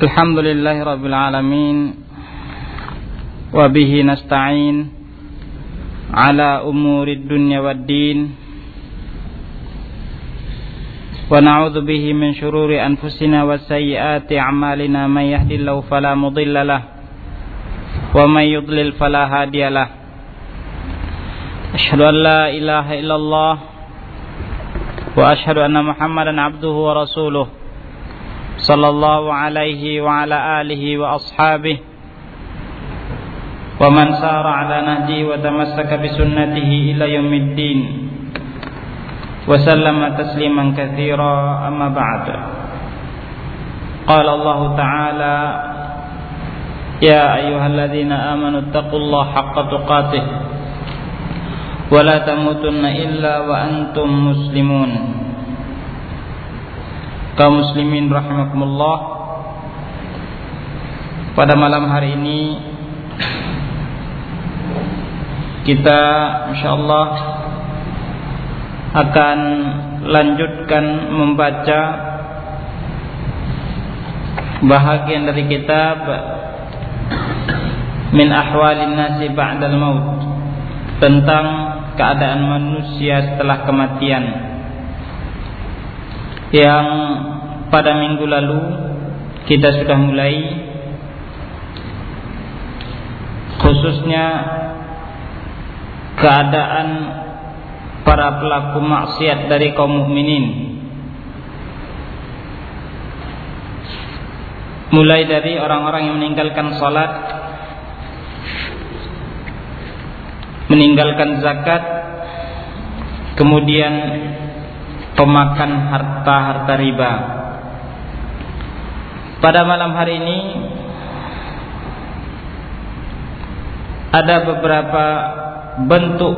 الحمد لله رب العالمين وبه نستعين على أمور الدنيا والدين ونعوذ به من شرور أنفسنا وسيئات أعمالنا. من يهدي الله فلا مضل له ومن يضلل فلا هادي له. أشهد أن لا إله إلا الله وأشهد أن محمدا عبده ورسوله. صلى الله عليه وعلى آله وأصحابه. ومن سار على نهجه وتمسك بسنته إلى يوم الدين. وسلم تسليما كثيرا أما بعد. قال الله تعالى يا أيها الذين آمنوا اتقوا الله حق تقاته. ولا تموتن إلا وأنتم مسلمون. Kaum muslimin rahimakumullah. Pada malam hari ini kita insyaallah akan lanjutkan membaca bahagian dari kitab min ahwalin nasi ba'dal maut tentang keadaan manusia setelah kematian yang pada minggu lalu kita sudah mulai khususnya keadaan para pelaku maksiat dari kaum mukminin. Mulai dari orang-orang yang meninggalkan salat meninggalkan zakat kemudian pemakan harta-harta riba. Pada malam hari ini ada beberapa bentuk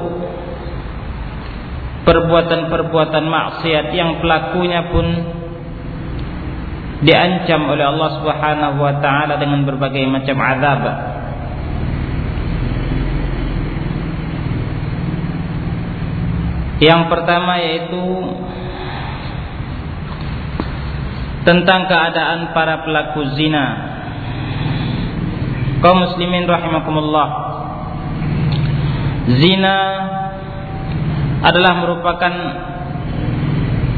perbuatan-perbuatan maksiat yang pelakunya pun diancam oleh Allah Subhanahu wa taala dengan berbagai macam azab. Yang pertama yaitu tentang keadaan para pelaku zina. Kaum muslimin rahimakumullah. Zina adalah merupakan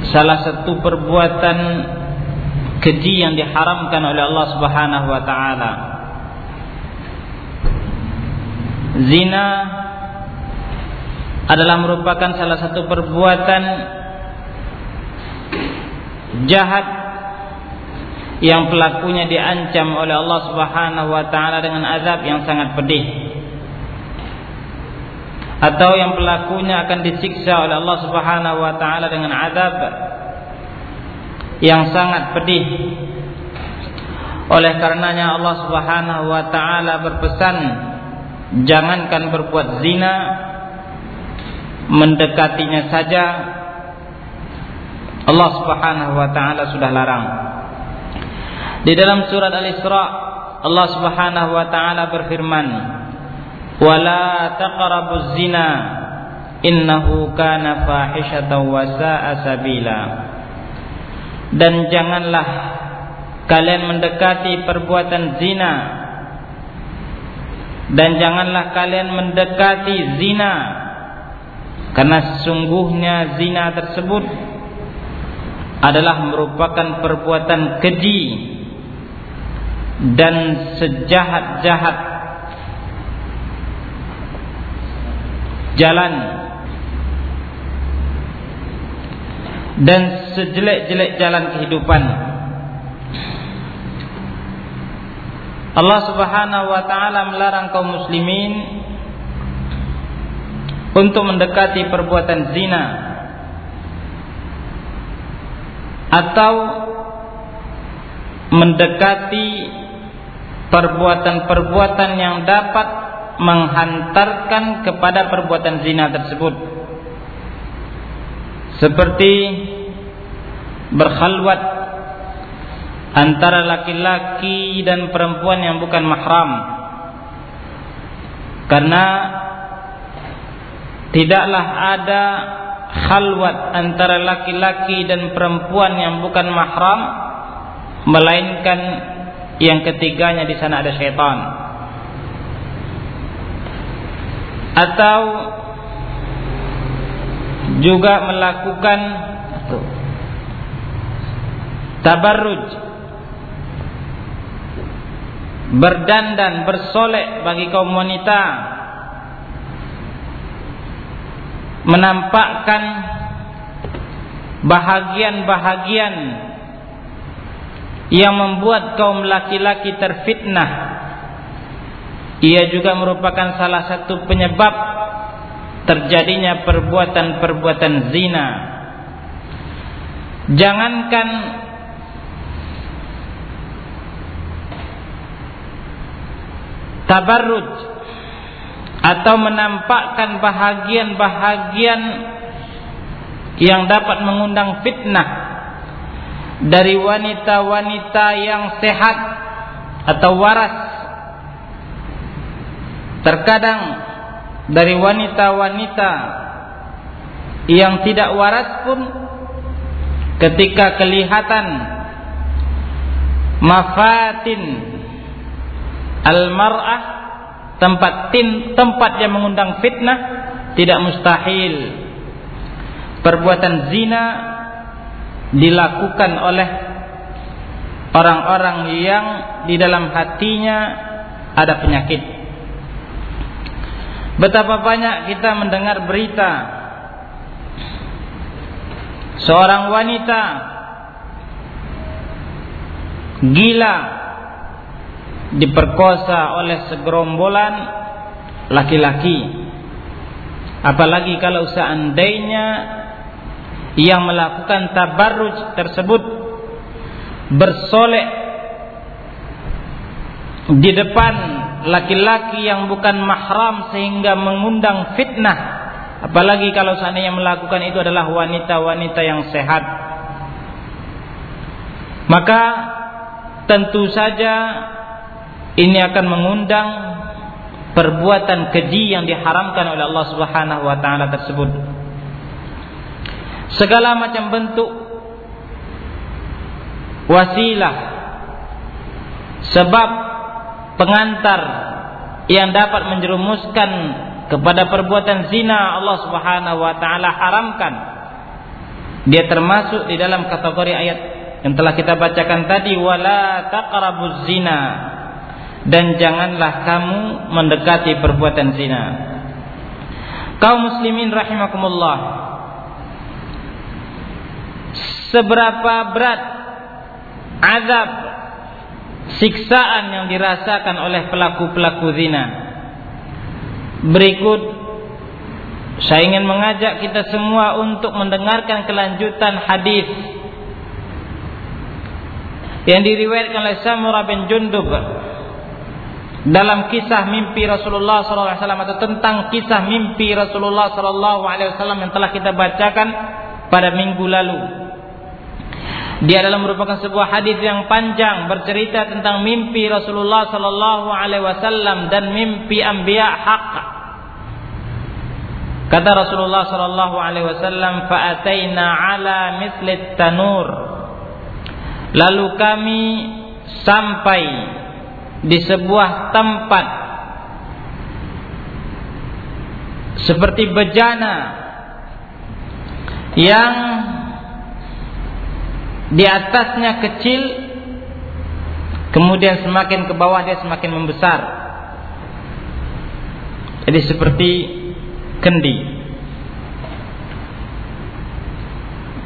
salah satu perbuatan keji yang diharamkan oleh Allah Subhanahu wa taala. Zina adalah merupakan salah satu perbuatan jahat yang pelakunya diancam oleh Allah Subhanahu wa taala dengan azab yang sangat pedih. Atau yang pelakunya akan disiksa oleh Allah Subhanahu wa taala dengan azab yang sangat pedih. Oleh karenanya Allah Subhanahu wa taala berpesan jangankan berbuat zina mendekatinya saja. Allah Subhanahu wa taala sudah larang di dalam surat Al-Isra Allah Subhanahu wa taala berfirman, "Wala taqrabuz zina innahu kana fahishatan wa sa'a sabila." Dan janganlah kalian mendekati perbuatan zina dan janganlah kalian mendekati zina karena sesungguhnya zina tersebut adalah merupakan perbuatan keji dan sejahat-jahat jalan dan sejelek-jelek jalan kehidupan. Allah Subhanahu wa taala melarang kaum muslimin untuk mendekati perbuatan zina atau mendekati perbuatan-perbuatan yang dapat menghantarkan kepada perbuatan zina tersebut. Seperti berkhalwat antara laki-laki dan perempuan yang bukan mahram. Karena tidaklah ada khalwat antara laki-laki dan perempuan yang bukan mahram melainkan yang ketiganya di sana ada syaitan. Atau juga melakukan tabarruj. Berdandan bersolek bagi kaum wanita. Menampakkan bahagian-bahagian yang membuat kaum laki-laki terfitnah. Ia juga merupakan salah satu penyebab terjadinya perbuatan-perbuatan zina. Jangankan tabarruj atau menampakkan bahagian-bahagian yang dapat mengundang fitnah dari wanita-wanita yang sehat atau waras. Terkadang dari wanita-wanita yang tidak waras pun ketika kelihatan mafatin al-mar'ah tempat tim, tempat yang mengundang fitnah tidak mustahil. Perbuatan zina dilakukan oleh orang-orang yang di dalam hatinya ada penyakit. Betapa banyak kita mendengar berita seorang wanita gila diperkosa oleh segerombolan laki-laki. Apalagi kalau seandainya yang melakukan tabarruj tersebut bersolek di depan laki-laki yang bukan mahram sehingga mengundang fitnah apalagi kalau seandainya melakukan itu adalah wanita-wanita yang sehat maka tentu saja ini akan mengundang perbuatan keji yang diharamkan oleh Allah Subhanahu wa taala tersebut. Segala macam bentuk wasilah sebab pengantar yang dapat menjerumuskan kepada perbuatan zina Allah Subhanahu wa taala haramkan. Dia termasuk di dalam kategori ayat yang telah kita bacakan tadi wala taqrabuz zina dan janganlah kamu mendekati perbuatan zina. Kaum muslimin rahimakumullah. Seberapa berat azab siksaan yang dirasakan oleh pelaku-pelaku zina. Berikut saya ingin mengajak kita semua untuk mendengarkan kelanjutan hadis yang diriwayatkan oleh Samurah bin Jundub dalam kisah mimpi Rasulullah SAW atau tentang kisah mimpi Rasulullah SAW yang telah kita bacakan pada minggu lalu. Dia adalah merupakan sebuah hadis yang panjang bercerita tentang mimpi Rasulullah SAW dan mimpi Anbiya hak. Kata Rasulullah sallallahu alaihi wasallam, "Fa'ataina 'ala mislit tanur." Lalu kami sampai di sebuah tempat seperti bejana yang di atasnya kecil kemudian semakin ke bawah dia semakin membesar. Jadi seperti kendi.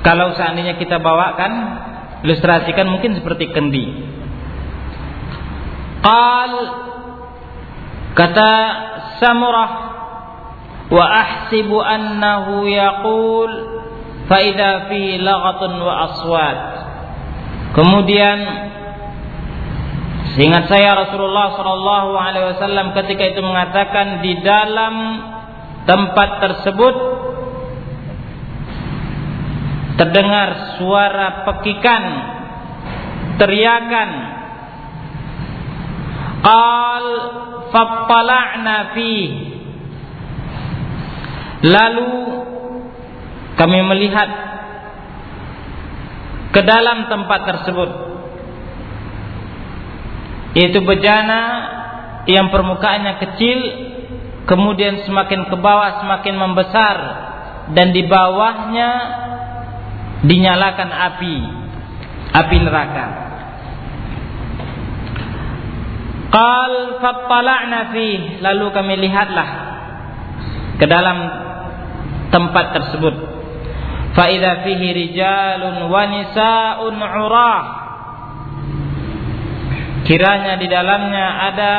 Kalau seandainya kita bawakan ilustrasikan mungkin seperti kendi. Qal kata Samurah wa ahsibu annahu yaqul fa idza fi laghatun wa aswat. Kemudian seingat saya Rasulullah sallallahu alaihi wasallam ketika itu mengatakan di dalam tempat tersebut terdengar suara pekikan teriakan Qal fappala'na fi Lalu kami melihat ke dalam tempat tersebut. Yaitu bejana yang permukaannya kecil kemudian semakin ke bawah semakin membesar dan di bawahnya dinyalakan api api neraka. Qal fattala'na fi lalu kami lihatlah ke dalam tempat tersebut fihi rijalun wa nisaa'un 'urah kiranya di dalamnya ada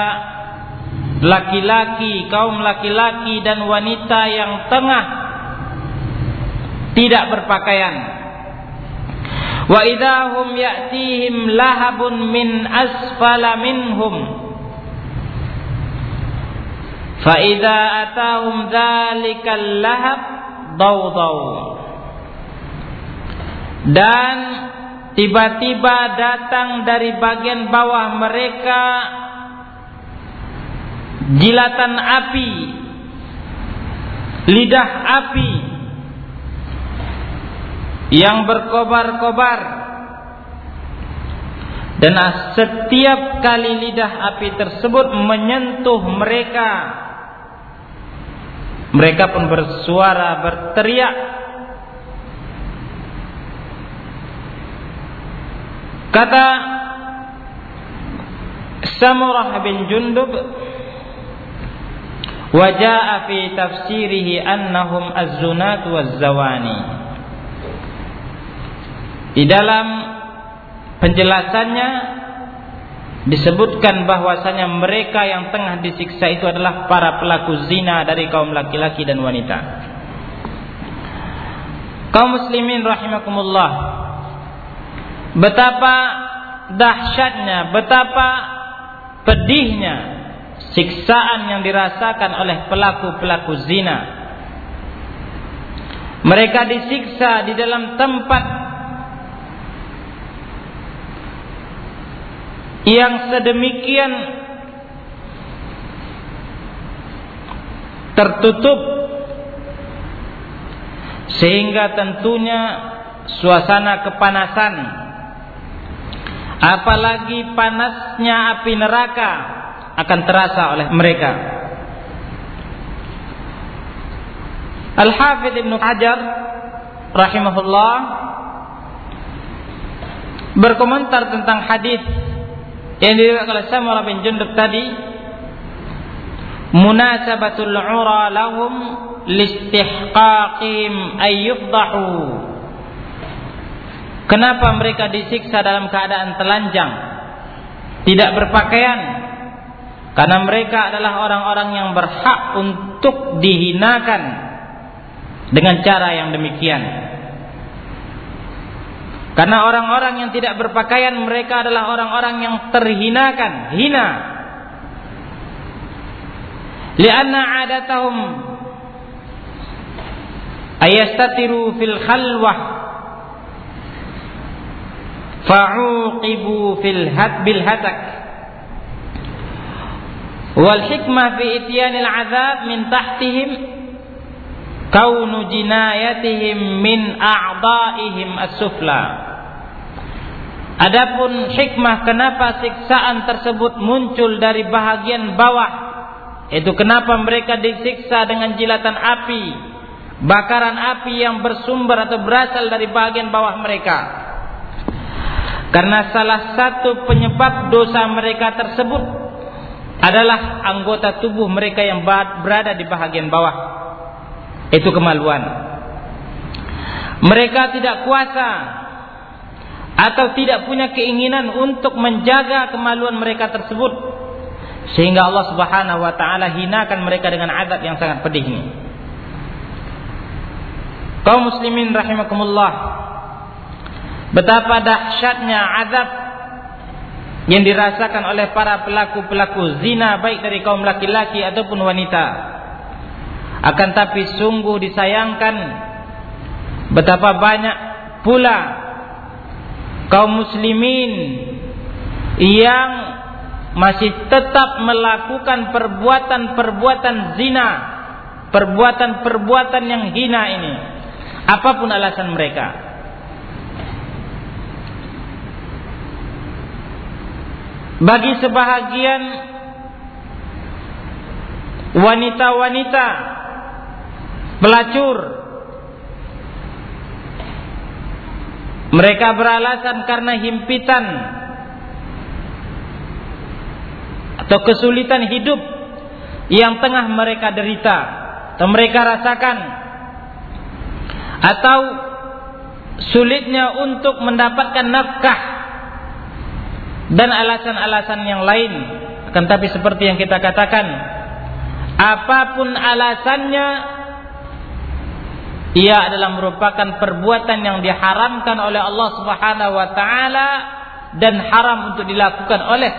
laki-laki, kaum laki-laki dan wanita yang tengah tidak berpakaian. Wa idahum ya'tihim lahabun min asfala minhum. Fa idza atahum dzalikal lahab dawdaw. Dan tiba-tiba datang dari bagian bawah mereka jilatan api, lidah api yang berkobar-kobar. Dan setiap kali lidah api tersebut menyentuh mereka mereka pun bersuara berteriak kata Samurah bin Jundub Wajah fi tafsirihi annahum az-zunat waz-zawani. Di dalam penjelasannya disebutkan bahwasanya mereka yang tengah disiksa itu adalah para pelaku zina dari kaum laki-laki dan wanita. Kaum muslimin rahimakumullah. Betapa dahsyatnya, betapa pedihnya siksaan yang dirasakan oleh pelaku-pelaku zina. Mereka disiksa di dalam tempat yang sedemikian tertutup sehingga tentunya suasana kepanasan apalagi panasnya api neraka akan terasa oleh mereka. Al-Hafidh Ibn Hajar rahimahullah berkomentar tentang hadis yang diriwayatkan oleh Samurah bin Jundub tadi munasabatul ura lahum listihqaqim ayyufdahu kenapa mereka disiksa dalam keadaan telanjang tidak berpakaian karena mereka adalah orang-orang yang berhak untuk dihinakan dengan cara yang demikian. Karena orang-orang yang tidak berpakaian mereka adalah orang-orang yang terhinakan, hina. Lianna adatahum ayastatiru fil khalwah fa'uqibu fil had bil hatak wal hikmah fi ityanil azab min tahtihim kaunu jinayatihim min a'daihim as-sufla. Adapun hikmah kenapa siksaan tersebut muncul dari bahagian bawah itu kenapa mereka disiksa dengan jilatan api bakaran api yang bersumber atau berasal dari bahagian bawah mereka karena salah satu penyebab dosa mereka tersebut adalah anggota tubuh mereka yang berada di bahagian bawah. Itu kemaluan. Mereka tidak kuasa atau tidak punya keinginan untuk menjaga kemaluan mereka tersebut sehingga Allah Subhanahu wa taala hinakan mereka dengan azab yang sangat pedih ini. Kaum muslimin rahimakumullah. Betapa dahsyatnya azab yang dirasakan oleh para pelaku-pelaku zina baik dari kaum laki-laki ataupun wanita. Akan tapi sungguh disayangkan betapa banyak pula kaum muslimin yang masih tetap melakukan perbuatan-perbuatan zina, perbuatan-perbuatan yang hina ini. Apa pun alasan mereka. Bagi sebahagian wanita-wanita pelacur mereka beralasan karena himpitan atau kesulitan hidup yang tengah mereka derita atau mereka rasakan atau sulitnya untuk mendapatkan nafkah dan alasan-alasan yang lain akan tapi seperti yang kita katakan apa pun alasannya ia adalah merupakan perbuatan yang diharamkan oleh Allah Subhanahu wa taala dan haram untuk dilakukan oleh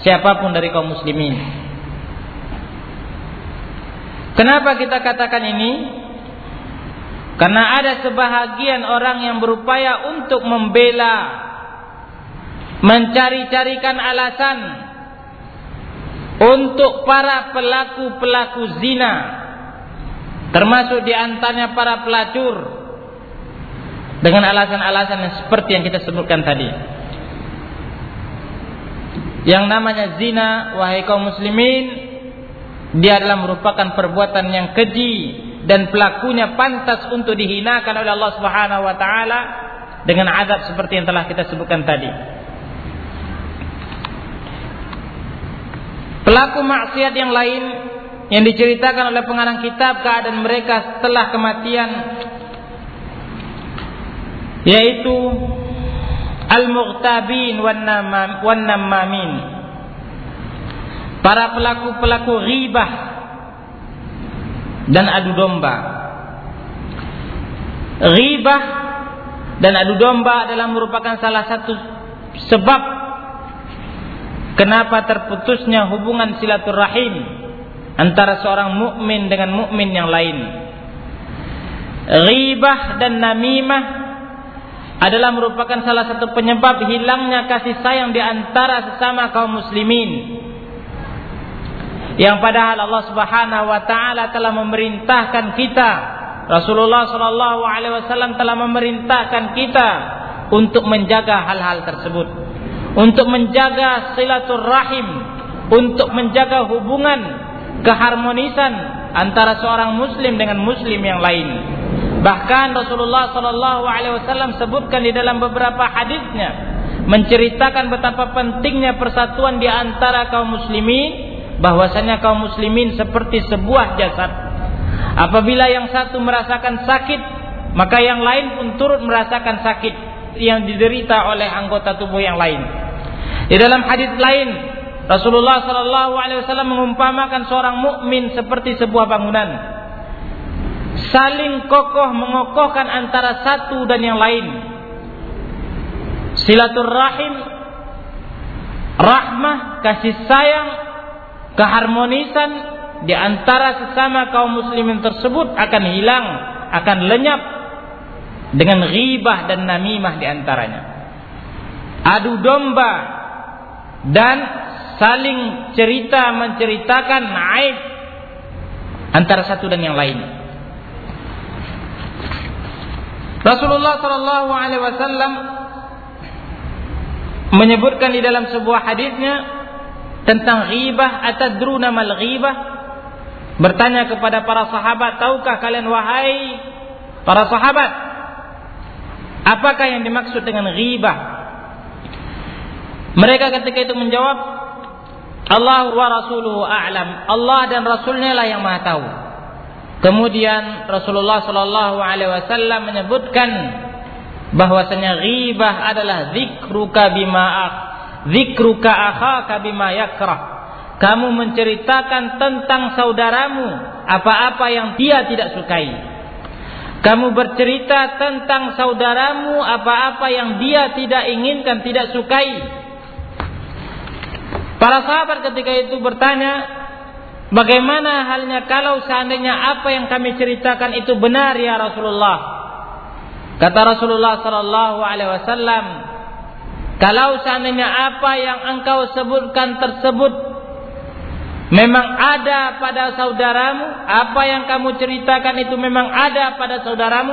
siapa pun dari kaum muslimin. Kenapa kita katakan ini? Karena ada sebahagian orang yang berupaya untuk membela mencari-carikan alasan untuk para pelaku-pelaku zina termasuk di antaranya para pelacur dengan alasan-alasan yang seperti yang kita sebutkan tadi. Yang namanya zina wahai kaum muslimin dia adalah merupakan perbuatan yang keji dan pelakunya pantas untuk dihinakan oleh Allah Subhanahu wa taala dengan azab seperti yang telah kita sebutkan tadi Pelaku maksiat yang lain yang diceritakan oleh pengarang kitab keadaan mereka setelah kematian yaitu al-mughtabin wan namamin para pelaku-pelaku ghibah dan adu domba. Ghibah dan adu domba adalah merupakan salah satu sebab Kenapa terputusnya hubungan silaturahim antara seorang mukmin dengan mukmin yang lain? Ghibah dan namimah adalah merupakan salah satu penyebab hilangnya kasih sayang di antara sesama kaum muslimin. Yang padahal Allah Subhanahu wa taala telah memerintahkan kita Rasulullah sallallahu alaihi wasallam telah memerintahkan kita untuk menjaga hal-hal tersebut untuk menjaga silaturahim, untuk menjaga hubungan keharmonisan antara seorang muslim dengan muslim yang lain. Bahkan Rasulullah sallallahu alaihi wasallam sebutkan di dalam beberapa hadisnya menceritakan betapa pentingnya persatuan di antara kaum muslimin bahwasanya kaum muslimin seperti sebuah jasad. Apabila yang satu merasakan sakit, maka yang lain pun turut merasakan sakit yang diderita oleh anggota tubuh yang lain. Di dalam hadis lain, Rasulullah Shallallahu Alaihi Wasallam mengumpamakan seorang mukmin seperti sebuah bangunan, saling kokoh mengokohkan antara satu dan yang lain. Silaturahim, rahmah, kasih sayang, keharmonisan di antara sesama kaum muslimin tersebut akan hilang, akan lenyap dengan ghibah dan namimah di antaranya. Adu domba dan saling cerita menceritakan aib antara satu dan yang lain. Rasulullah Shallallahu Alaihi Wasallam menyebutkan di dalam sebuah hadisnya tentang ghibah atadruna mal ghibah bertanya kepada para sahabat tahukah kalian wahai para sahabat apakah yang dimaksud dengan ghibah mereka ketika itu menjawab, Allah wa rasuluhu a'lam. Allah dan rasulnya lah yang maha tahu. Kemudian Rasulullah Shallallahu alaihi wasallam menyebutkan bahwasanya ghibah adalah zikruka bima zikruka akhaka bima yakrah. Kamu menceritakan tentang saudaramu apa-apa yang dia tidak sukai. Kamu bercerita tentang saudaramu apa-apa yang dia tidak inginkan, tidak sukai. Para sahabat ketika itu bertanya, bagaimana halnya kalau seandainya apa yang kami ceritakan itu benar ya Rasulullah? Kata Rasulullah sallallahu alaihi wasallam, kalau seandainya apa yang engkau sebutkan tersebut memang ada pada saudaramu, apa yang kamu ceritakan itu memang ada pada saudaramu,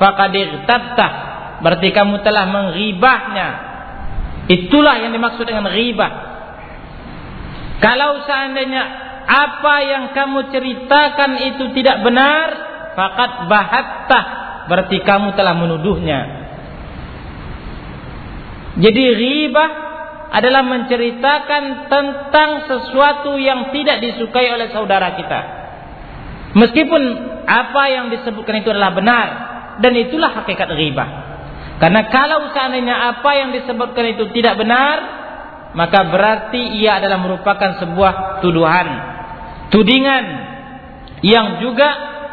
faqad Berarti kamu telah menghibahnya. Itulah yang dimaksud dengan ghibah Kalau seandainya apa yang kamu ceritakan itu tidak benar, fakat bahatta berarti kamu telah menuduhnya. Jadi ghibah adalah menceritakan tentang sesuatu yang tidak disukai oleh saudara kita. Meskipun apa yang disebutkan itu adalah benar dan itulah hakikat ghibah. Karena kalau seandainya apa yang disebutkan itu tidak benar, maka berarti ia adalah merupakan sebuah tuduhan, tudingan yang juga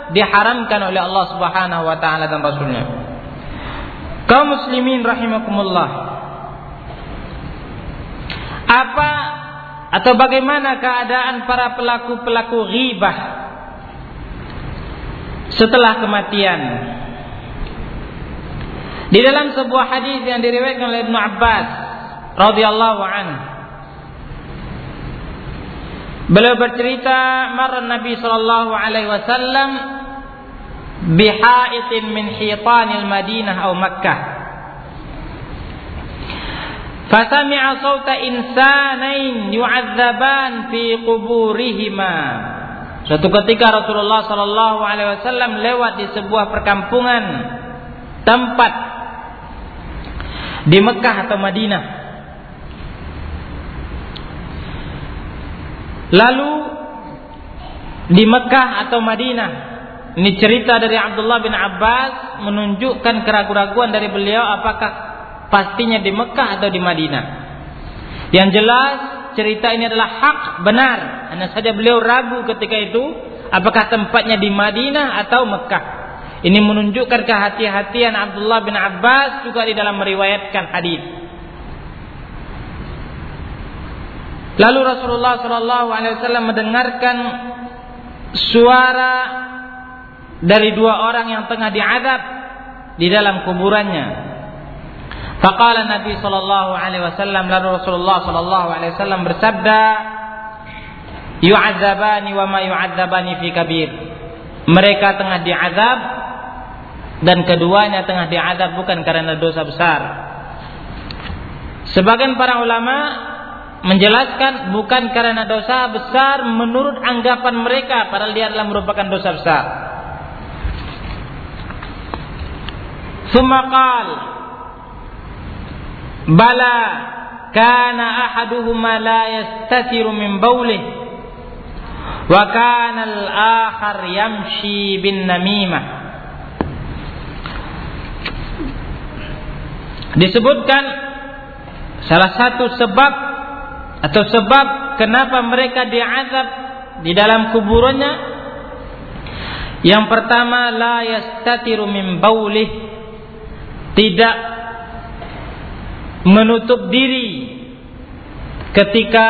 diharamkan oleh Allah Subhanahu wa taala dan rasulnya. Kaum muslimin rahimakumullah. Apa atau bagaimana keadaan para pelaku-pelaku ghibah setelah kematian? Di dalam sebuah hadis yang diriwayatkan oleh Ibnu Abbas radhiyallahu an Beliau bercerita marah Nabi sallallahu alaihi wasallam bihaitin min hitanil Madinah atau Makkah Fasami'a sauta insanain yu'adzaban fi quburihima. Suatu ketika Rasulullah sallallahu alaihi wasallam lewat di sebuah perkampungan tempat di Mekah atau Madinah. Lalu di Mekah atau Madinah ini cerita dari Abdullah bin Abbas menunjukkan keraguan-keraguan dari beliau apakah pastinya di Mekah atau di Madinah. Yang jelas cerita ini adalah hak benar. Hanya saja beliau ragu ketika itu apakah tempatnya di Madinah atau Mekah. Ini menunjukkan kehati-hatian Abdullah bin Abbas juga di dalam meriwayatkan hadis. Lalu Rasulullah Shallallahu Alaihi Wasallam mendengarkan suara dari dua orang yang tengah diadab di dalam kuburannya. Faqala Nabi sallallahu alaihi wasallam lalu Rasulullah sallallahu alaihi wasallam bersabda Yu'adzabani wa ma yu'adzabani fi kabir. Mereka tengah diazab dan keduanya tengah diazab bukan karena dosa besar. Sebagian para ulama menjelaskan bukan karena dosa besar menurut anggapan mereka padahal dia adalah merupakan dosa besar. Sumakal bala kana ahaduhuma la yastatiru min bawlih wa kana al-akhar yamshi bin namimah disebutkan salah satu sebab atau sebab kenapa mereka diazab di dalam kuburannya? Yang pertama la yastatiru min baulih tidak menutup diri ketika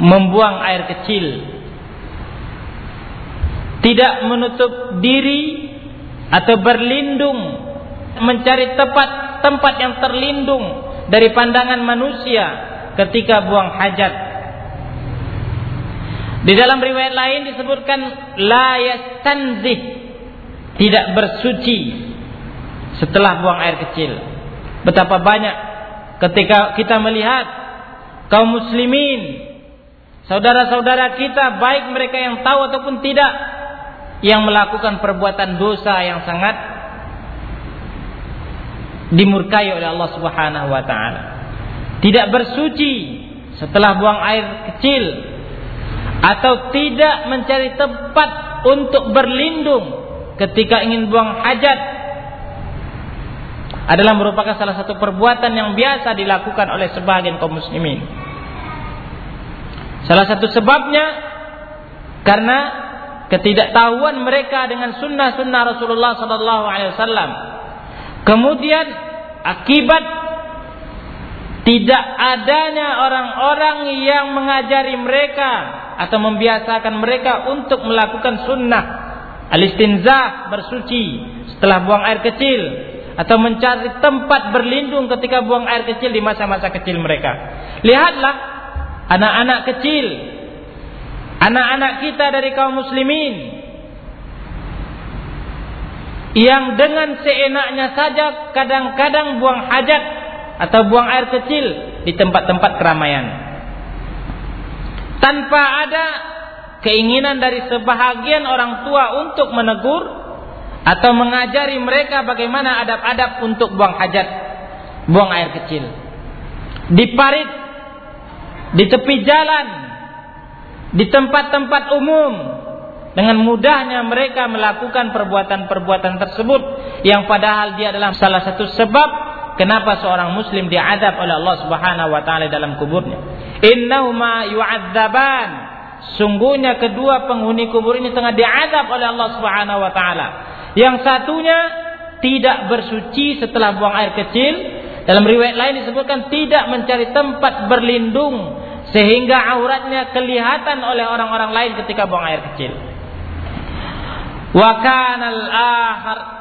membuang air kecil. Tidak menutup diri atau berlindung mencari tempat tempat yang terlindung dari pandangan manusia ketika buang hajat di dalam riwayat lain disebutkan la yastanzih tidak bersuci setelah buang air kecil Betapa banyak ketika kita melihat kaum muslimin, saudara-saudara kita baik mereka yang tahu ataupun tidak yang melakukan perbuatan dosa yang sangat dimurkai oleh Allah Subhanahu wa taala. Tidak bersuci setelah buang air kecil atau tidak mencari tempat untuk berlindung ketika ingin buang hajat adalah merupakan salah satu perbuatan yang biasa dilakukan oleh sebagian kaum muslimin. Salah satu sebabnya karena ketidaktahuan mereka dengan sunnah-sunnah Rasulullah Sallallahu Alaihi Wasallam. Kemudian akibat tidak adanya orang-orang yang mengajari mereka atau membiasakan mereka untuk melakukan sunnah al-istinzah bersuci setelah buang air kecil atau mencari tempat berlindung ketika buang air kecil di masa-masa kecil mereka. Lihatlah anak-anak kecil, anak-anak kita dari kaum muslimin yang dengan seenaknya saja kadang-kadang buang hajat atau buang air kecil di tempat-tempat keramaian. tanpa ada keinginan dari sebahagian orang tua untuk menegur atau mengajari mereka bagaimana adab-adab untuk buang hajat, buang air kecil. Di parit, di tepi jalan, di tempat-tempat umum, dengan mudahnya mereka melakukan perbuatan-perbuatan tersebut yang padahal dia adalah salah satu sebab kenapa seorang muslim diadab oleh Allah Subhanahu wa taala dalam kuburnya. Innahuma yu'adzaban Sungguhnya kedua penghuni kubur ini tengah diadab oleh Allah Subhanahu wa taala. Yang satunya tidak bersuci setelah buang air kecil. Dalam riwayat lain disebutkan tidak mencari tempat berlindung sehingga auratnya kelihatan oleh orang-orang lain ketika buang air kecil. Wa kanal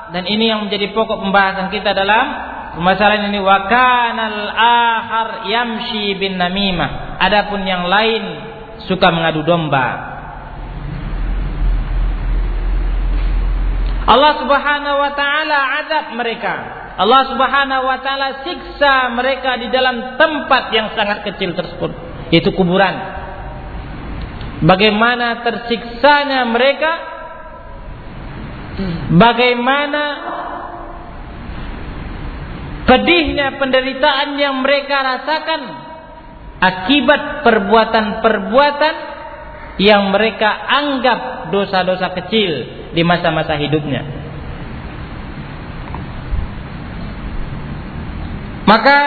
dan ini yang menjadi pokok pembahasan kita dalam pembahasan ini wa kanal akhar yamshi bin namimah. Adapun yang lain suka mengadu domba. Allah Subhanahu wa taala azab mereka. Allah Subhanahu wa taala siksa mereka di dalam tempat yang sangat kecil tersebut, yaitu kuburan. Bagaimana tersiksanya mereka? Bagaimana pedihnya penderitaan yang mereka rasakan akibat perbuatan-perbuatan yang mereka anggap dosa-dosa kecil di masa-masa hidupnya. Maka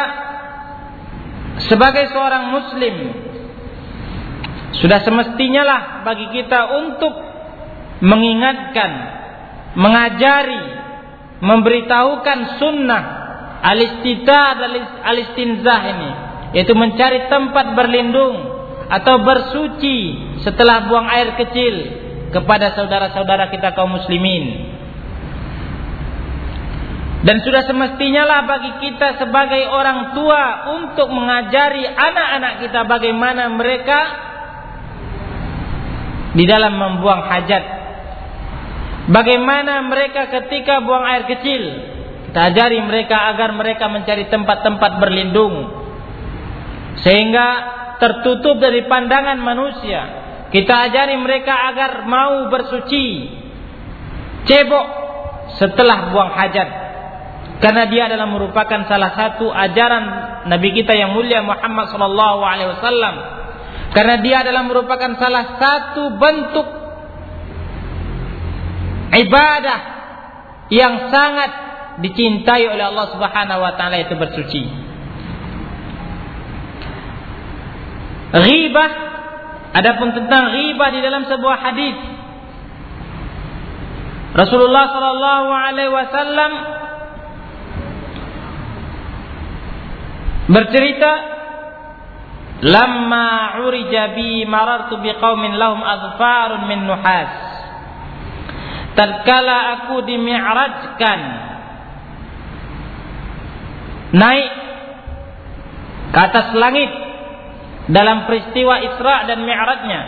sebagai seorang muslim sudah semestinya lah bagi kita untuk mengingatkan, mengajari, memberitahukan sunnah alistita dan alistinzah ini yaitu mencari tempat berlindung atau bersuci setelah buang air kecil kepada saudara-saudara kita kaum muslimin. Dan sudah semestinya lah bagi kita sebagai orang tua untuk mengajari anak-anak kita bagaimana mereka di dalam membuang hajat. Bagaimana mereka ketika buang air kecil. Kita ajari mereka agar mereka mencari tempat-tempat berlindung sehingga tertutup dari pandangan manusia. Kita ajari mereka agar mau bersuci, cebok setelah buang hajat. Karena dia adalah merupakan salah satu ajaran Nabi kita yang mulia Muhammad sallallahu alaihi wasallam. Karena dia adalah merupakan salah satu bentuk ibadah yang sangat dicintai oleh Allah Subhanahu wa taala itu bersuci. Ghibah adapun tentang ghibah di dalam sebuah hadis Rasulullah sallallahu alaihi wasallam bercerita lamma urija bi marartu bi qaumin lahum azfarun min nuhas tatkala aku dimi'rajkan naik ke atas langit dalam peristiwa Isra dan Mi'rajnya.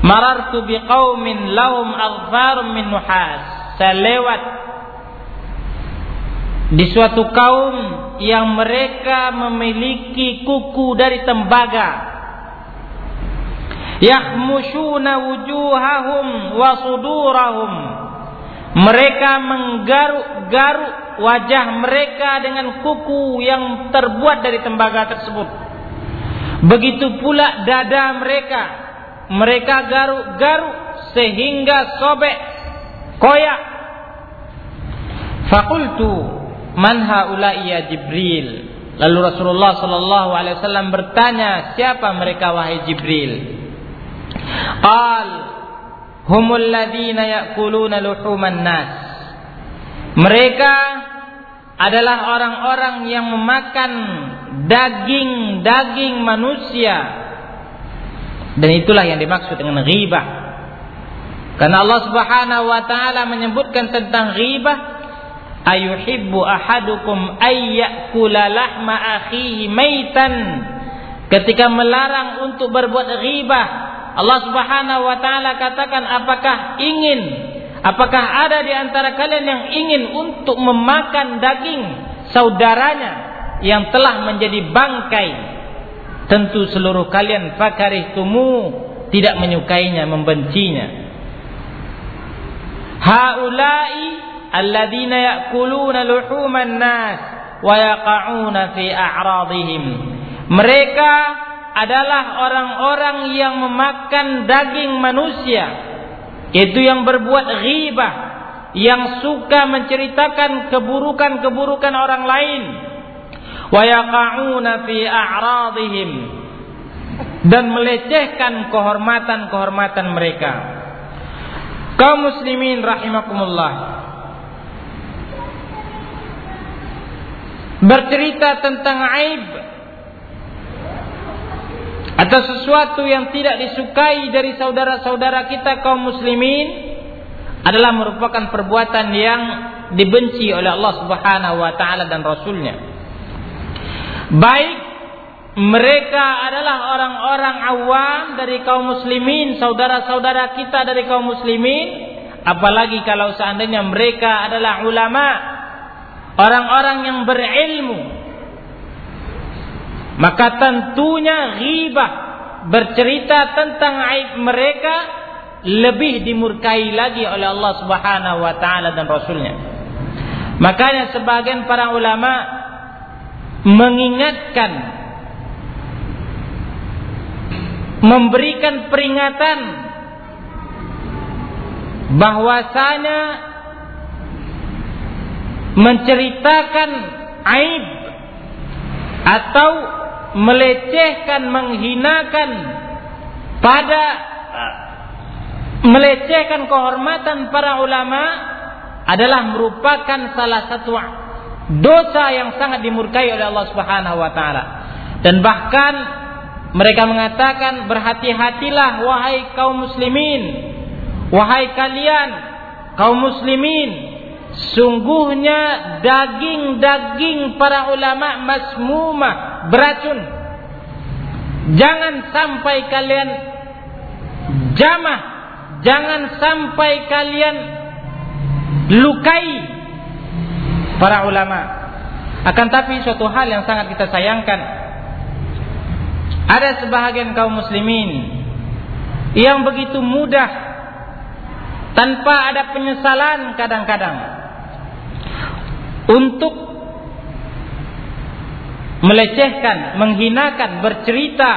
Marartu biqaumin lahum aghfarum min nuhas. Saya lewat di suatu kaum yang mereka memiliki kuku dari tembaga. Yahmushuna wujuhahum wa sudurahum. Mereka menggaruk-garuk wajah mereka dengan kuku yang terbuat dari tembaga tersebut. Begitu pula dada mereka. Mereka garuk-garuk sehingga sobek, koyak. Fakultu man haula'i ya Jibril. Lalu Rasulullah sallallahu alaihi wasallam bertanya, siapa mereka wahai Jibril? Qal humul ladzina ya'kuluna luhuman nas. Mereka adalah orang-orang yang memakan daging-daging manusia. Dan itulah yang dimaksud dengan ghibah. Karena Allah Subhanahu wa taala menyebutkan tentang ghibah, ayuhibbu ahadukum ayyakula lahma akhihi maitan. Ketika melarang untuk berbuat ghibah, Allah Subhanahu wa taala katakan apakah ingin apakah ada di antara kalian yang ingin untuk memakan daging saudaranya yang telah menjadi bangkai tentu seluruh kalian tumu tidak menyukainya, membencinya. Haula'i alladzina ya'kuluna luhuman nas wa yaqa'una fi a'radihim. Mereka adalah orang-orang yang memakan daging manusia. Itu yang berbuat ghibah, yang suka menceritakan keburukan-keburukan orang lain. Wa yaqa'una fi a'radihim dan melecehkan kehormatan-kehormatan mereka. Kaum muslimin rahimakumullah. Bercerita tentang aib atau sesuatu yang tidak disukai dari saudara-saudara kita kaum muslimin adalah merupakan perbuatan yang dibenci oleh Allah Subhanahu wa taala dan rasulnya. Baik mereka adalah orang-orang awam dari kaum muslimin, saudara-saudara kita dari kaum muslimin, apalagi kalau seandainya mereka adalah ulama, orang-orang yang berilmu, maka tentunya ghibah bercerita tentang aib mereka lebih dimurkai lagi oleh Allah Subhanahu wa taala dan rasulnya. Makanya sebagian para ulama mengingatkan memberikan peringatan bahwasanya menceritakan aib atau melecehkan, menghinakan pada melecehkan kehormatan para ulama adalah merupakan salah satu dosa yang sangat dimurkai oleh Allah Subhanahu wa taala. Dan bahkan mereka mengatakan berhati-hatilah wahai kaum muslimin, wahai kalian kaum muslimin Sungguhnya daging-daging para ulama masmumah beracun. Jangan sampai kalian jamah, jangan sampai kalian lukai para ulama. Akan tapi suatu hal yang sangat kita sayangkan ada sebahagian kaum muslimin yang begitu mudah tanpa ada penyesalan kadang-kadang untuk melecehkan, menghinakan, bercerita,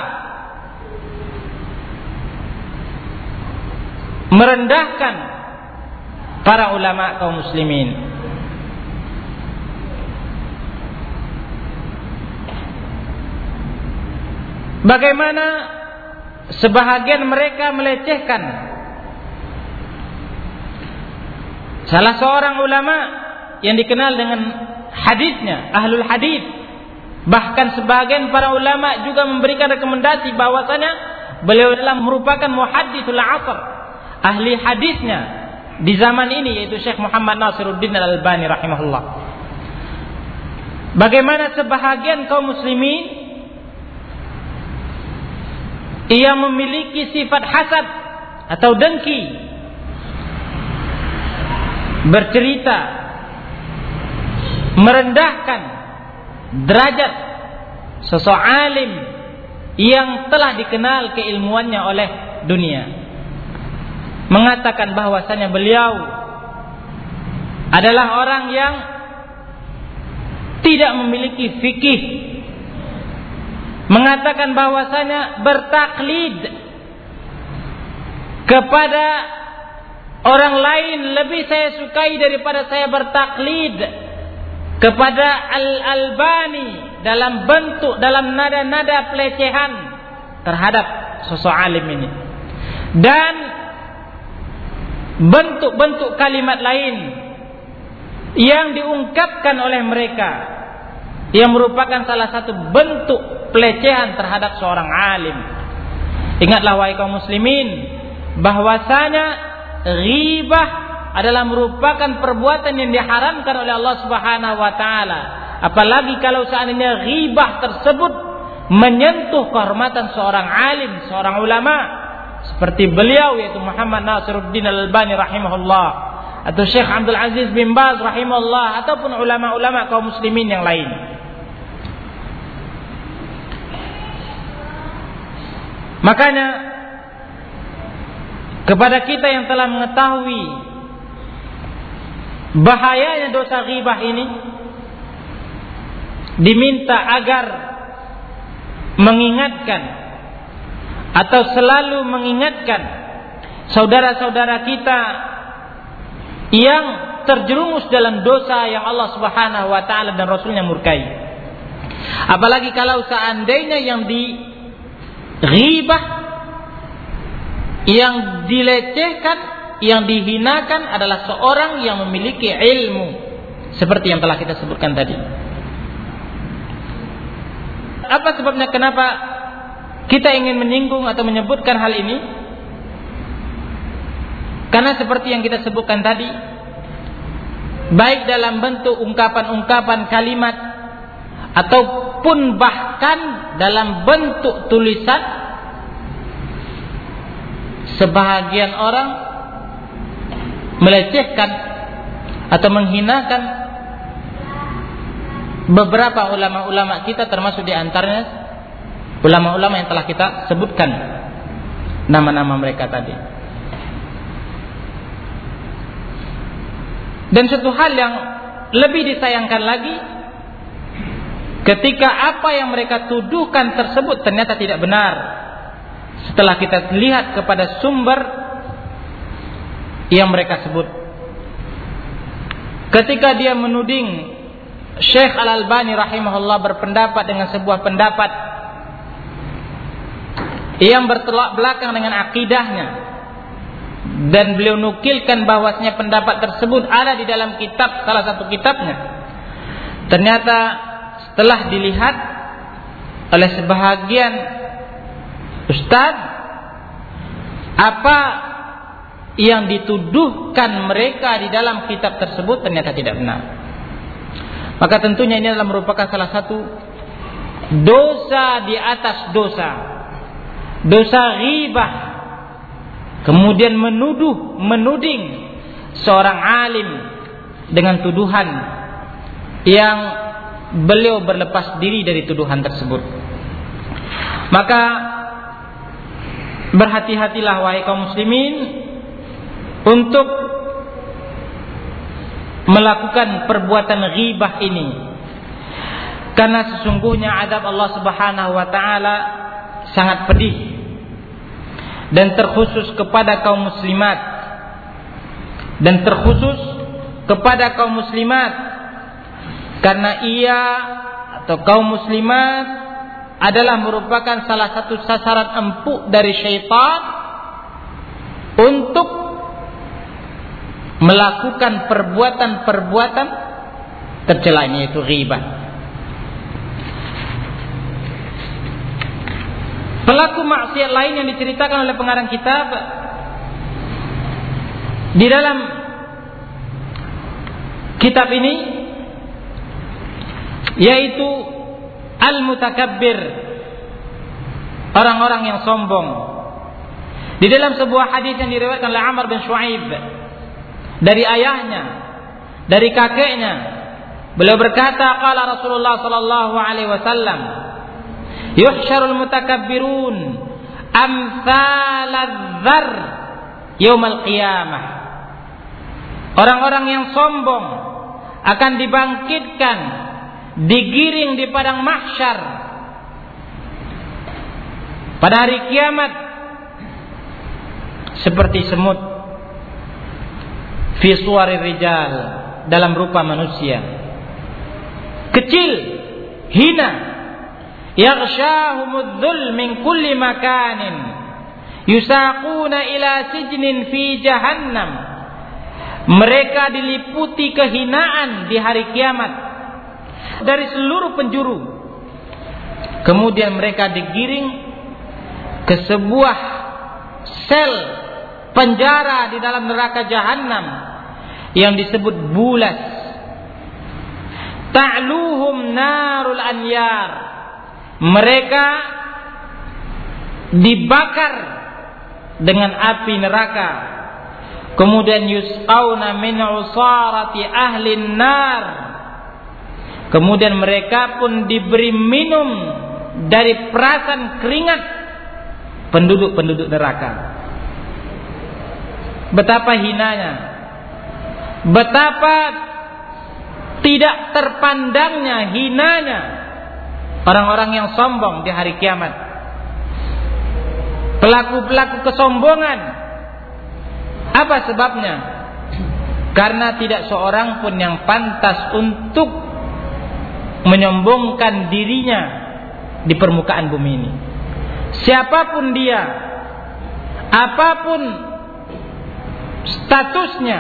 merendahkan para ulama kaum muslimin. Bagaimana sebahagian mereka melecehkan salah seorang ulama yang dikenal dengan hadisnya, ahlul hadis. Bahkan sebagian para ulama juga memberikan rekomendasi bahwasanya beliau adalah merupakan muhadditsul asr, ahli hadisnya di zaman ini yaitu Syekh Muhammad Nasiruddin Al-Albani rahimahullah. Bagaimana sebahagian kaum muslimin ia memiliki sifat hasad atau dengki bercerita merendahkan derajat sosok alim yang telah dikenal keilmuannya oleh dunia. Mengatakan bahwasanya beliau adalah orang yang tidak memiliki fikih. Mengatakan bahwasanya bertaklid kepada orang lain lebih saya sukai daripada saya bertaklid kepada Al-Albani dalam bentuk dalam nada-nada pelecehan terhadap sosok alim ini dan bentuk-bentuk kalimat lain yang diungkapkan oleh mereka yang merupakan salah satu bentuk pelecehan terhadap seorang alim. Ingatlah wahai kaum muslimin bahwasanya ghibah adalah merupakan perbuatan yang diharamkan oleh Allah Subhanahu wa taala. Apalagi kalau seandainya ghibah tersebut menyentuh kehormatan seorang alim, seorang ulama seperti beliau yaitu Muhammad Nasiruddin Al-Albani rahimahullah atau Syekh Abdul Aziz bin Baz rahimahullah ataupun ulama-ulama kaum muslimin yang lain. Makanya kepada kita yang telah mengetahui bahayanya dosa ghibah ini diminta agar mengingatkan atau selalu mengingatkan saudara-saudara kita yang terjerumus dalam dosa yang Allah Subhanahu wa taala dan Rasulnya murkai. Apalagi kalau seandainya yang di ghibah yang dilecehkan, yang dihinakan adalah seorang yang memiliki ilmu seperti yang telah kita sebutkan tadi. Apa sebabnya kenapa kita ingin menyinggung atau menyebutkan hal ini? Karena seperti yang kita sebutkan tadi, baik dalam bentuk ungkapan-ungkapan kalimat ataupun bahkan dalam bentuk tulisan sebahagian orang melecehkan atau menghinakan beberapa ulama-ulama kita termasuk di antaranya ulama-ulama yang telah kita sebutkan nama-nama mereka tadi. Dan satu hal yang lebih disayangkan lagi ketika apa yang mereka tuduhkan tersebut ternyata tidak benar. Setelah kita lihat kepada sumber yang mereka sebut. Ketika dia menuding Syekh Al-Albani rahimahullah berpendapat dengan sebuah pendapat yang bertolak belakang dengan akidahnya dan beliau nukilkan bahwasanya pendapat tersebut ada di dalam kitab salah satu kitabnya. Ternyata setelah dilihat oleh sebahagian ustaz apa yang dituduhkan mereka di dalam kitab tersebut ternyata tidak benar. Maka tentunya ini adalah merupakan salah satu dosa di atas dosa. Dosa ghibah kemudian menuduh, menuding seorang alim dengan tuduhan yang beliau berlepas diri dari tuduhan tersebut. Maka berhati-hatilah wahai kaum muslimin untuk melakukan perbuatan ghibah ini. Karena sesungguhnya adab Allah Subhanahu wa taala sangat pedih dan terkhusus kepada kaum muslimat dan terkhusus kepada kaum muslimat karena ia atau kaum muslimat adalah merupakan salah satu sasaran empuk dari syaitan untuk melakukan perbuatan-perbuatan tercelanya itu ghibah. Pelaku maksiat lain yang diceritakan oleh pengarang kitab di dalam kitab ini yaitu al-mutakabbir orang-orang yang sombong. Di dalam sebuah hadis yang diriwayatkan oleh Amr bin Shu'aib dari ayahnya. Dari kakeknya. Beliau berkata qala Rasulullah sallallahu alaihi wasallam yuhsyarul mutakabbirun amsaladzar yaumal qiyamah orang-orang yang sombong akan dibangkitkan digiring di padang mahsyar. Pada hari kiamat seperti semut fi suwari rijal dalam rupa manusia. Kecil hina. Yaghshahumudh min kulli makanin. Yusaquna ila sijnin fi jahannam. Mereka diliputi kehinaan di hari kiamat. Dari seluruh penjuru. Kemudian mereka digiring ke sebuah sel penjara di dalam neraka jahanam yang disebut bulas ta'luhum narul anyar mereka dibakar dengan api neraka kemudian yusqauna min usarati ahli nar kemudian mereka pun diberi minum dari perasan keringat penduduk-penduduk neraka. Betapa hinanya. Betapa tidak terpandangnya, hinanya orang-orang yang sombong di hari kiamat. Pelaku-pelaku kesombongan. Apa sebabnya? Karena tidak seorang pun yang pantas untuk menyombongkan dirinya di permukaan bumi ini. Siapa pun dia, apa pun statusnya,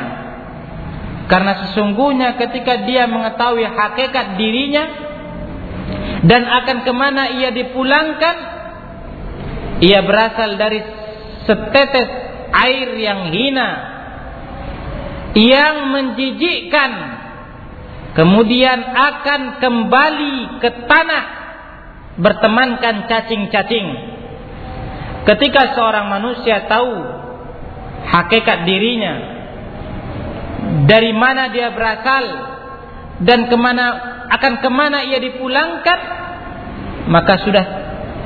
karena sesungguhnya ketika dia mengetahui hakikat dirinya dan akan ke mana ia dipulangkan, ia berasal dari setetes air yang hina yang menjijikkan kemudian akan kembali ke tanah bertemankan cacing-cacing. Ketika seorang manusia tahu hakikat dirinya dari mana dia berasal dan ke mana akan ke mana ia dipulangkan maka sudah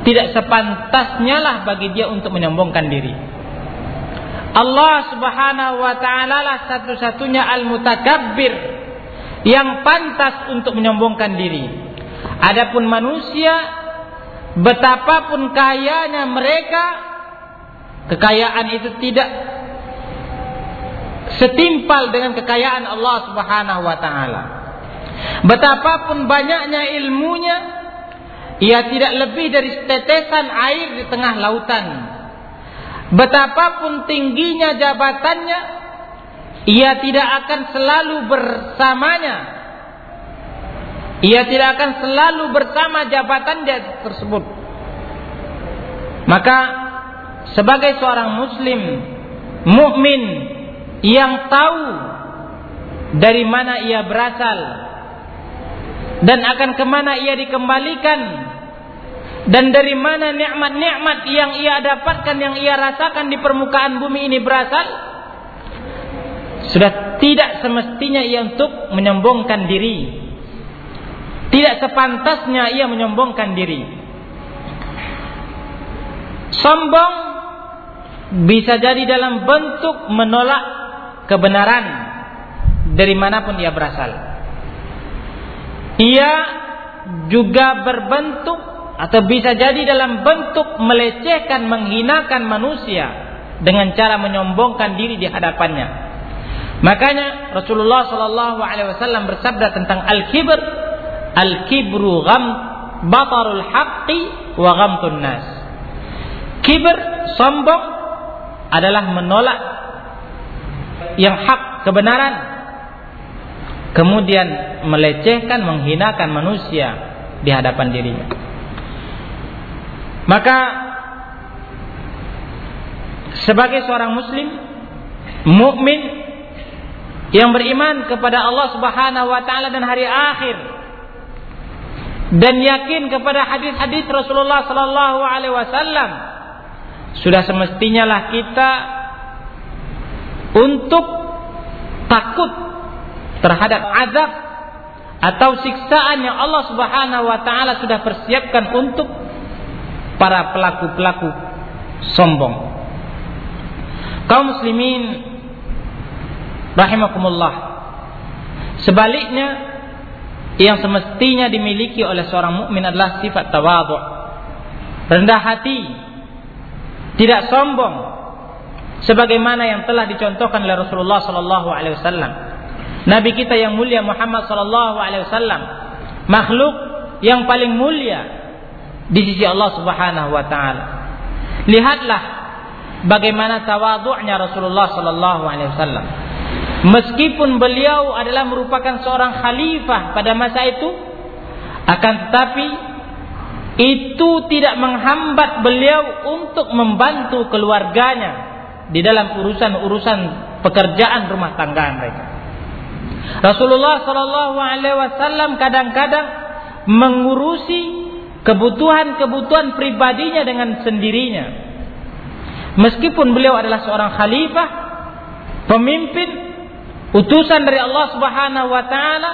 tidak sepantasnya lah bagi dia untuk menyombongkan diri Allah Subhanahu wa taala lah satu-satunya al-mutakabbir yang pantas untuk menyombongkan diri. Adapun manusia betapapun kayanya mereka kekayaan itu tidak setimpal dengan kekayaan Allah Subhanahu wa taala. Betapapun banyaknya ilmunya ia tidak lebih dari tetesan air di tengah lautan Betapapun tingginya jabatannya, ia tidak akan selalu bersamanya. Ia tidak akan selalu bersama jabatan dia tersebut. Maka sebagai seorang muslim mukmin yang tahu dari mana ia berasal dan akan ke mana ia dikembalikan dan dari mana nikmat-nikmat yang ia dapatkan, yang ia rasakan di permukaan bumi ini berasal? Sudah tidak semestinya ia untuk menyombongkan diri. Tidak sepantasnya ia menyombongkan diri. Sombong bisa jadi dalam bentuk menolak kebenaran dari mana pun ia berasal. Ia juga berbentuk atau bisa jadi dalam bentuk melecehkan, menghinakan manusia dengan cara menyombongkan diri di hadapannya. Makanya Rasulullah Shallallahu Alaihi Wasallam bersabda tentang al-kibr, al-kibru gham batarul haqqi wa ghamtun nas. Kibr, sombong adalah menolak yang hak, kebenaran. Kemudian melecehkan, menghinakan manusia di hadapan dirinya. Maka sebagai seorang muslim mukmin yang beriman kepada Allah Subhanahu wa taala dan hari akhir dan yakin kepada hadis-hadis Rasulullah sallallahu alaihi wasallam sudah semestinya lah kita untuk takut terhadap azab atau siksaan yang Allah Subhanahu wa taala sudah persiapkan untuk para pelaku-pelaku sombong. Kaum muslimin rahimakumullah. Sebaliknya yang semestinya dimiliki oleh seorang mukmin adalah sifat tawadhu. Rendah hati, tidak sombong sebagaimana yang telah dicontohkan oleh Rasulullah sallallahu alaihi wasallam. Nabi kita yang mulia Muhammad sallallahu alaihi wasallam, makhluk yang paling mulia di sisi Allah Subhanahu wa taala. Lihatlah bagaimana tawadhu'nya Rasulullah sallallahu alaihi wasallam. Meskipun beliau adalah merupakan seorang khalifah pada masa itu, akan tetapi itu tidak menghambat beliau untuk membantu keluarganya di dalam urusan-urusan pekerjaan rumah tangga mereka. Rasulullah Shallallahu Alaihi Wasallam kadang-kadang mengurusi kebutuhan-kebutuhan pribadinya dengan sendirinya. Meskipun beliau adalah seorang khalifah, pemimpin, utusan dari Allah Subhanahu wa taala,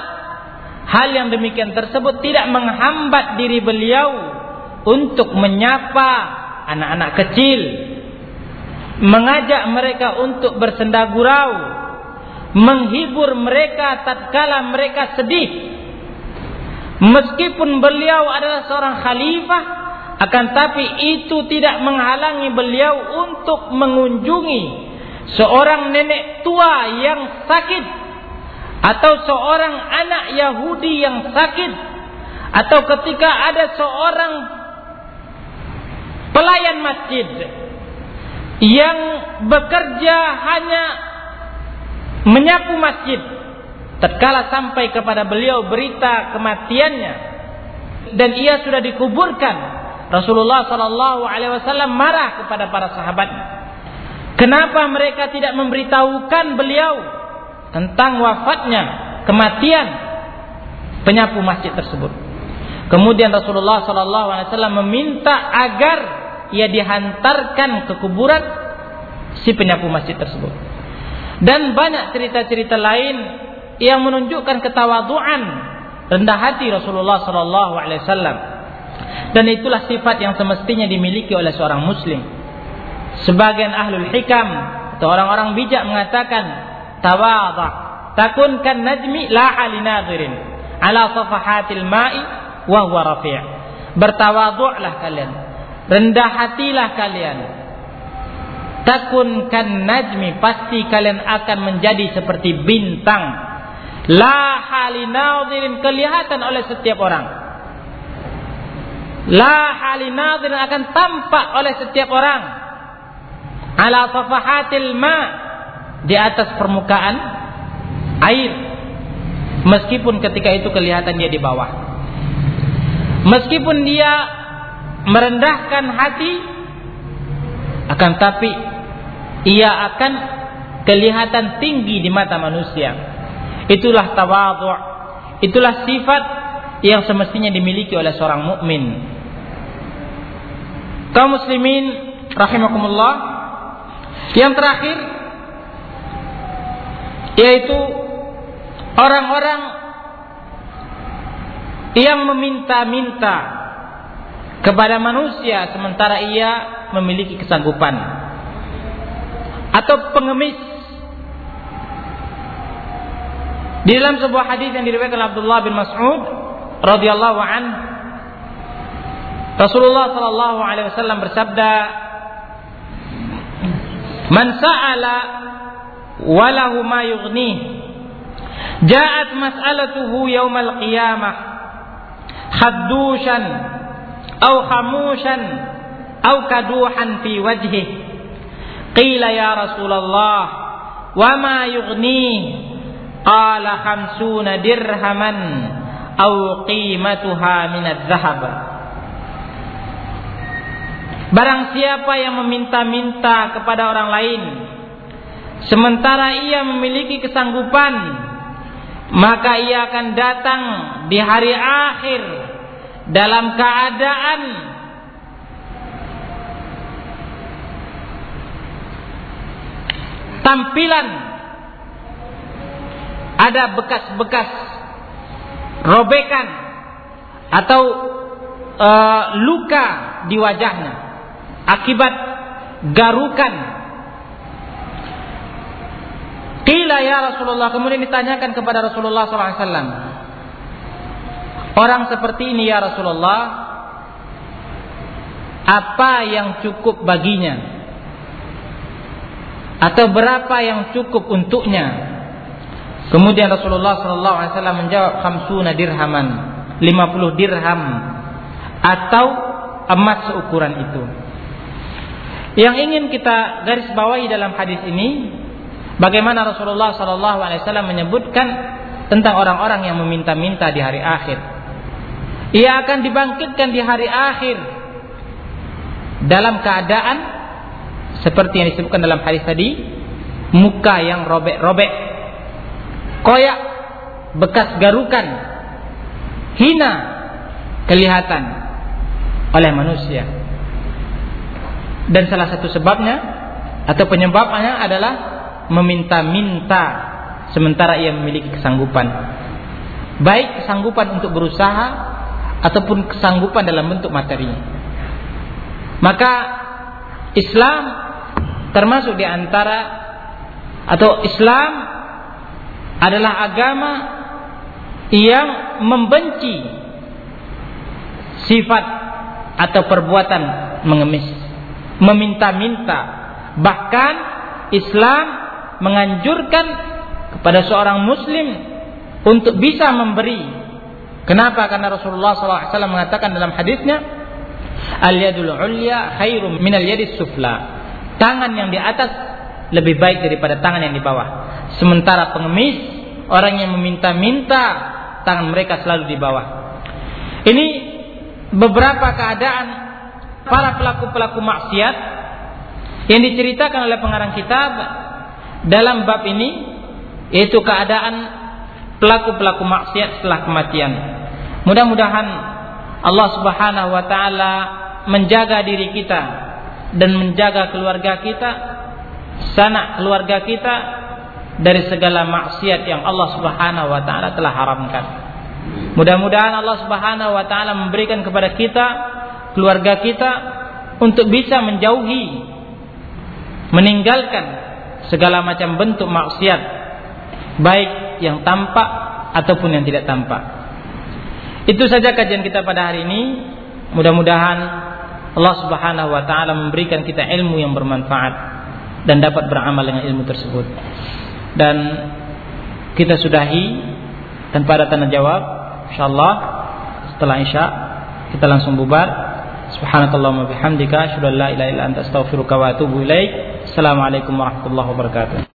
hal yang demikian tersebut tidak menghambat diri beliau untuk menyapa anak-anak kecil, mengajak mereka untuk bersenda gurau, menghibur mereka tatkala mereka sedih. Meskipun beliau adalah seorang khalifah, akan tapi itu tidak menghalangi beliau untuk mengunjungi seorang nenek tua yang sakit atau seorang anak Yahudi yang sakit atau ketika ada seorang pelayan masjid yang bekerja hanya menyapu masjid tatkala sampai kepada beliau berita kematiannya dan ia sudah dikuburkan Rasulullah sallallahu alaihi wasallam marah kepada para sahabatnya kenapa mereka tidak memberitahukan beliau tentang wafatnya kematian penyapu masjid tersebut? Kemudian Rasulullah sallallahu alaihi wasallam meminta agar ia dihantarkan ke kuburan si penyapu masjid tersebut dan banyak cerita-cerita lain yang menunjukkan ketawaduan rendah hati Rasulullah sallallahu alaihi wasallam. Dan itulah sifat yang semestinya dimiliki oleh seorang muslim. Sebagian ahlul hikam atau orang-orang bijak mengatakan tawadha takunkan najmi la alinadirin ala safahatil ma'i wa huwa rafi'. Bertawadhu'lah kalian. Rendah hatilah kalian. Takun kan najmi pasti kalian akan menjadi seperti bintang. La halinadirin kelihatan oleh setiap orang. La halinadirin akan tampak oleh setiap orang. Ala safahatil ma di atas permukaan air. Meskipun ketika itu kelihatan dia di bawah. Meskipun dia merendahkan hati akan tapi ia akan kelihatan tinggi di mata manusia. Itulah tawadhu'. Itulah sifat yang semestinya dimiliki oleh seorang mukmin. Kaum muslimin rahimakumullah. Yang terakhir yaitu orang-orang yang meminta-minta kepada manusia sementara ia memiliki kesanggupan atau pengemis. Di dalam sebuah hadis yang diriwayatkan Abdullah bin Mas'ud radhiyallahu an Rasulullah sallallahu alaihi wasallam bersabda Man sa'ala walahu ma yughnih Ja'at mas'alatuhu yaumal qiyamah khaddushan aw khamushan aw kaduhan fi wajhihi Qila ya Rasulullah, wa ma yughni? Qala khamsuna dirhaman aw qimatuha min adh-dhahab. Barang siapa yang meminta-minta kepada orang lain sementara ia memiliki kesanggupan maka ia akan datang di hari akhir dalam keadaan tampilan ada bekas-bekas robekan atau uh, luka di wajahnya akibat garukan. Qila ya Rasulullah kemudian ditanyakan kepada Rasulullah SAW Orang seperti ini ya Rasulullah Apa yang cukup baginya atau berapa yang cukup untuknya? Kemudian Rasulullah wasallam menjawab khamsuna dirhaman, 50 dirham atau emas seukuran itu. Yang ingin kita garis bawahi dalam hadis ini bagaimana Rasulullah wasallam menyebutkan tentang orang-orang yang meminta-minta di hari akhir. Ia akan dibangkitkan di hari akhir dalam keadaan seperti yang disebutkan dalam hadis tadi, muka yang robek-robek, koyak, bekas garukan, hina kelihatan oleh manusia. Dan salah satu sebabnya atau penyebabnya adalah meminta-minta sementara ia memiliki kesanggupan. Baik kesanggupan untuk berusaha ataupun kesanggupan dalam bentuk materi. Maka Islam termasuk di antara atau Islam adalah agama yang membenci sifat atau perbuatan mengemis, meminta-minta. Bahkan Islam menganjurkan kepada seorang muslim untuk bisa memberi. Kenapa? Karena Rasulullah SAW mengatakan dalam hadisnya, Al-yadul ulya khairum min al-yadis sufla. Tangan yang di atas lebih baik daripada tangan yang di bawah. Sementara pengemis, orang yang meminta-minta, tangan mereka selalu di bawah. Ini beberapa keadaan para pelaku-pelaku maksiat yang diceritakan oleh pengarang kitab dalam bab ini yaitu keadaan pelaku-pelaku maksiat setelah kematian. Mudah-mudahan Allah Subhanahu wa taala menjaga diri kita dan menjaga keluarga kita, sanak keluarga kita dari segala maksiat yang Allah Subhanahu wa taala telah haramkan. Mudah-mudahan Allah Subhanahu wa taala memberikan kepada kita, keluarga kita untuk bisa menjauhi meninggalkan segala macam bentuk maksiat baik yang tampak ataupun yang tidak tampak. Itu saja kajian kita pada hari ini. Mudah-mudahan Allah Subhanahu wa taala memberikan kita ilmu yang bermanfaat dan dapat beramal dengan ilmu tersebut. Dan kita sudahi tanpa ada tanda jawab insyaallah setelah isya kita langsung bubar. Subhanakallahumma bihamdika asyhadu an la ilaha illa anta astaghfiruka wa atubu ilaik. Assalamualaikum warahmatullahi wabarakatuh.